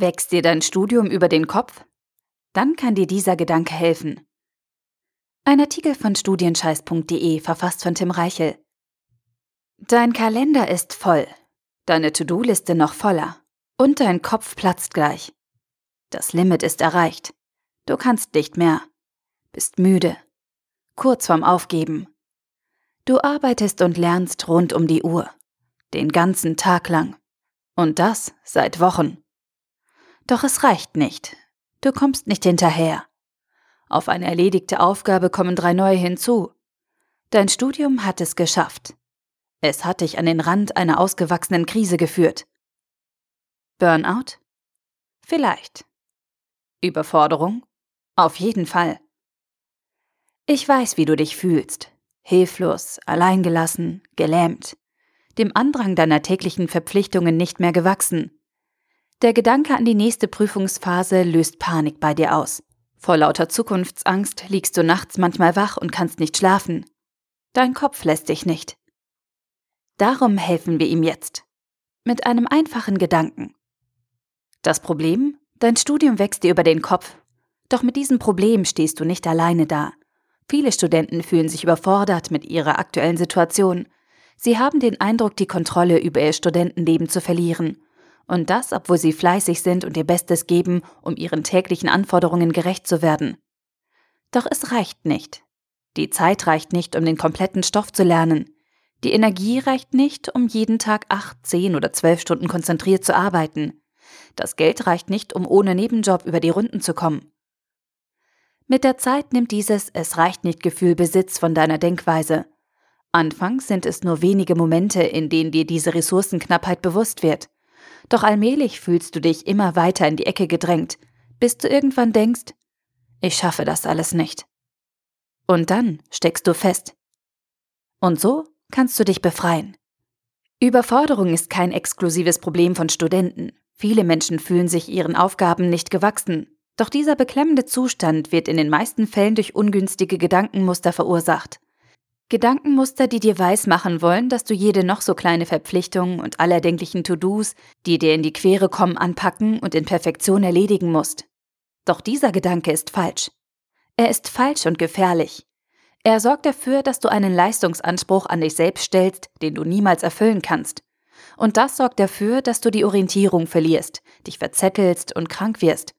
Wächst dir dein Studium über den Kopf? Dann kann dir dieser Gedanke helfen. Ein Artikel von studienscheiß.de verfasst von Tim Reichel. Dein Kalender ist voll, deine To-Do-Liste noch voller und dein Kopf platzt gleich. Das Limit ist erreicht. Du kannst nicht mehr. Bist müde. Kurz vorm Aufgeben. Du arbeitest und lernst rund um die Uhr. Den ganzen Tag lang. Und das seit Wochen. Doch es reicht nicht. Du kommst nicht hinterher. Auf eine erledigte Aufgabe kommen drei neue hinzu. Dein Studium hat es geschafft. Es hat dich an den Rand einer ausgewachsenen Krise geführt. Burnout? Vielleicht. Überforderung? Auf jeden Fall. Ich weiß, wie du dich fühlst. Hilflos, alleingelassen, gelähmt. Dem Andrang deiner täglichen Verpflichtungen nicht mehr gewachsen. Der Gedanke an die nächste Prüfungsphase löst Panik bei dir aus. Vor lauter Zukunftsangst liegst du nachts manchmal wach und kannst nicht schlafen. Dein Kopf lässt dich nicht. Darum helfen wir ihm jetzt. Mit einem einfachen Gedanken. Das Problem? Dein Studium wächst dir über den Kopf. Doch mit diesem Problem stehst du nicht alleine da. Viele Studenten fühlen sich überfordert mit ihrer aktuellen Situation. Sie haben den Eindruck, die Kontrolle über ihr Studentenleben zu verlieren und das, obwohl sie fleißig sind und ihr Bestes geben, um ihren täglichen Anforderungen gerecht zu werden. Doch es reicht nicht. Die Zeit reicht nicht, um den kompletten Stoff zu lernen. Die Energie reicht nicht, um jeden Tag acht, zehn oder zwölf Stunden konzentriert zu arbeiten. Das Geld reicht nicht, um ohne Nebenjob über die Runden zu kommen. Mit der Zeit nimmt dieses Es reicht nicht Gefühl Besitz von deiner Denkweise. Anfangs sind es nur wenige Momente, in denen dir diese Ressourcenknappheit bewusst wird. Doch allmählich fühlst du dich immer weiter in die Ecke gedrängt, bis du irgendwann denkst, ich schaffe das alles nicht. Und dann steckst du fest. Und so kannst du dich befreien. Überforderung ist kein exklusives Problem von Studenten. Viele Menschen fühlen sich ihren Aufgaben nicht gewachsen. Doch dieser beklemmende Zustand wird in den meisten Fällen durch ungünstige Gedankenmuster verursacht. Gedankenmuster, die dir weismachen wollen, dass du jede noch so kleine Verpflichtung und alle erdenklichen To-Dos, die dir in die Quere kommen, anpacken und in Perfektion erledigen musst. Doch dieser Gedanke ist falsch. Er ist falsch und gefährlich. Er sorgt dafür, dass du einen Leistungsanspruch an dich selbst stellst, den du niemals erfüllen kannst. Und das sorgt dafür, dass du die Orientierung verlierst, dich verzettelst und krank wirst.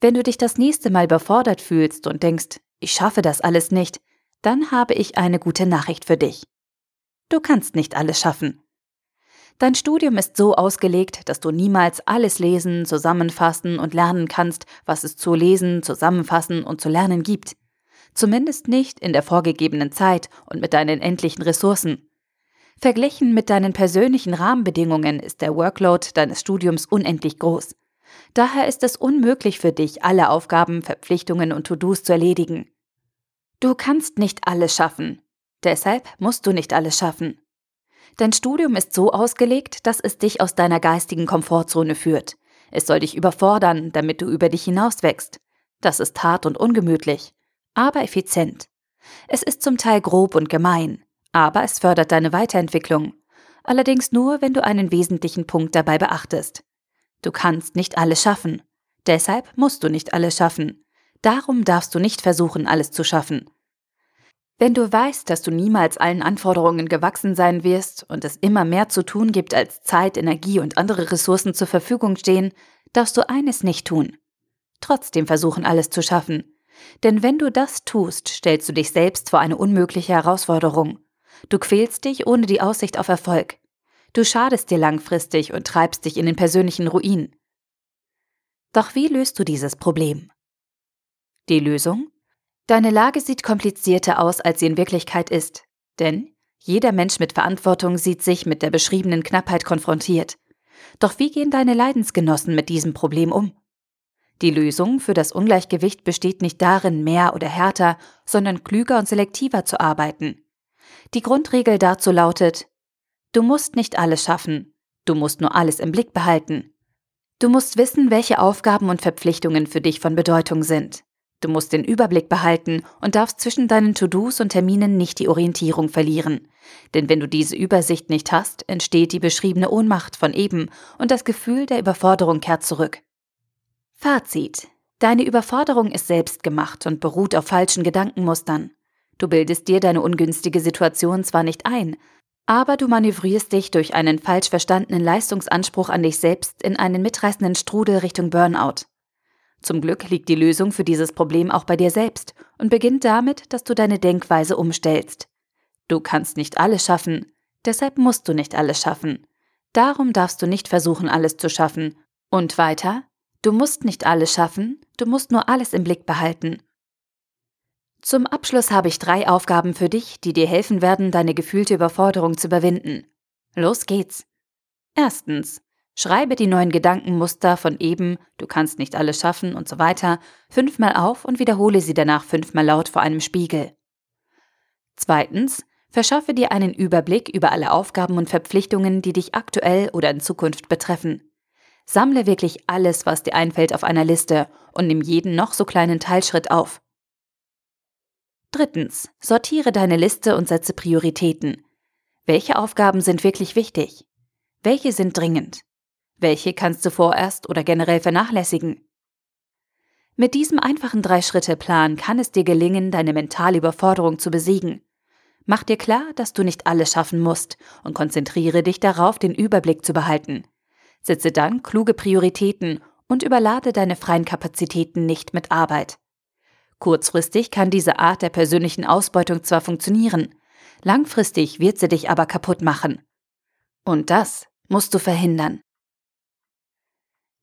Wenn du dich das nächste Mal überfordert fühlst und denkst, ich schaffe das alles nicht, dann habe ich eine gute Nachricht für dich. Du kannst nicht alles schaffen. Dein Studium ist so ausgelegt, dass du niemals alles lesen, zusammenfassen und lernen kannst, was es zu lesen, zusammenfassen und zu lernen gibt. Zumindest nicht in der vorgegebenen Zeit und mit deinen endlichen Ressourcen. Verglichen mit deinen persönlichen Rahmenbedingungen ist der Workload deines Studiums unendlich groß. Daher ist es unmöglich für dich, alle Aufgaben, Verpflichtungen und To-Dos zu erledigen. Du kannst nicht alles schaffen. Deshalb musst du nicht alles schaffen. Dein Studium ist so ausgelegt, dass es dich aus deiner geistigen Komfortzone führt. Es soll dich überfordern, damit du über dich hinauswächst. Das ist hart und ungemütlich, aber effizient. Es ist zum Teil grob und gemein, aber es fördert deine Weiterentwicklung. Allerdings nur, wenn du einen wesentlichen Punkt dabei beachtest. Du kannst nicht alles schaffen. Deshalb musst du nicht alles schaffen. Darum darfst du nicht versuchen, alles zu schaffen. Wenn du weißt, dass du niemals allen Anforderungen gewachsen sein wirst und es immer mehr zu tun gibt, als Zeit, Energie und andere Ressourcen zur Verfügung stehen, darfst du eines nicht tun. Trotzdem versuchen, alles zu schaffen. Denn wenn du das tust, stellst du dich selbst vor eine unmögliche Herausforderung. Du quälst dich ohne die Aussicht auf Erfolg. Du schadest dir langfristig und treibst dich in den persönlichen Ruin. Doch wie löst du dieses Problem? Die Lösung? Deine Lage sieht komplizierter aus, als sie in Wirklichkeit ist. Denn jeder Mensch mit Verantwortung sieht sich mit der beschriebenen Knappheit konfrontiert. Doch wie gehen deine Leidensgenossen mit diesem Problem um? Die Lösung für das Ungleichgewicht besteht nicht darin, mehr oder härter, sondern klüger und selektiver zu arbeiten. Die Grundregel dazu lautet, du musst nicht alles schaffen, du musst nur alles im Blick behalten. Du musst wissen, welche Aufgaben und Verpflichtungen für dich von Bedeutung sind. Du musst den Überblick behalten und darfst zwischen deinen To-Dos und Terminen nicht die Orientierung verlieren. Denn wenn du diese Übersicht nicht hast, entsteht die beschriebene Ohnmacht von eben und das Gefühl der Überforderung kehrt zurück. Fazit. Deine Überforderung ist selbst gemacht und beruht auf falschen Gedankenmustern. Du bildest dir deine ungünstige Situation zwar nicht ein, aber du manövrierst dich durch einen falsch verstandenen Leistungsanspruch an dich selbst in einen mitreißenden Strudel Richtung Burnout. Zum Glück liegt die Lösung für dieses Problem auch bei dir selbst und beginnt damit, dass du deine Denkweise umstellst. Du kannst nicht alles schaffen, deshalb musst du nicht alles schaffen. Darum darfst du nicht versuchen, alles zu schaffen. Und weiter, du musst nicht alles schaffen, du musst nur alles im Blick behalten. Zum Abschluss habe ich drei Aufgaben für dich, die dir helfen werden, deine gefühlte Überforderung zu überwinden. Los geht's. Erstens. Schreibe die neuen Gedankenmuster von eben, du kannst nicht alles schaffen und so weiter, fünfmal auf und wiederhole sie danach fünfmal laut vor einem Spiegel. Zweitens. Verschaffe dir einen Überblick über alle Aufgaben und Verpflichtungen, die dich aktuell oder in Zukunft betreffen. Sammle wirklich alles, was dir einfällt, auf einer Liste und nimm jeden noch so kleinen Teilschritt auf. Drittens, sortiere deine Liste und setze Prioritäten. Welche Aufgaben sind wirklich wichtig? Welche sind dringend? Welche kannst du vorerst oder generell vernachlässigen? Mit diesem einfachen Drei-Schritte-Plan kann es dir gelingen, deine mentale Überforderung zu besiegen. Mach dir klar, dass du nicht alles schaffen musst und konzentriere dich darauf, den Überblick zu behalten. Setze dann kluge Prioritäten und überlade deine freien Kapazitäten nicht mit Arbeit. Kurzfristig kann diese Art der persönlichen Ausbeutung zwar funktionieren, langfristig wird sie dich aber kaputt machen. Und das musst du verhindern.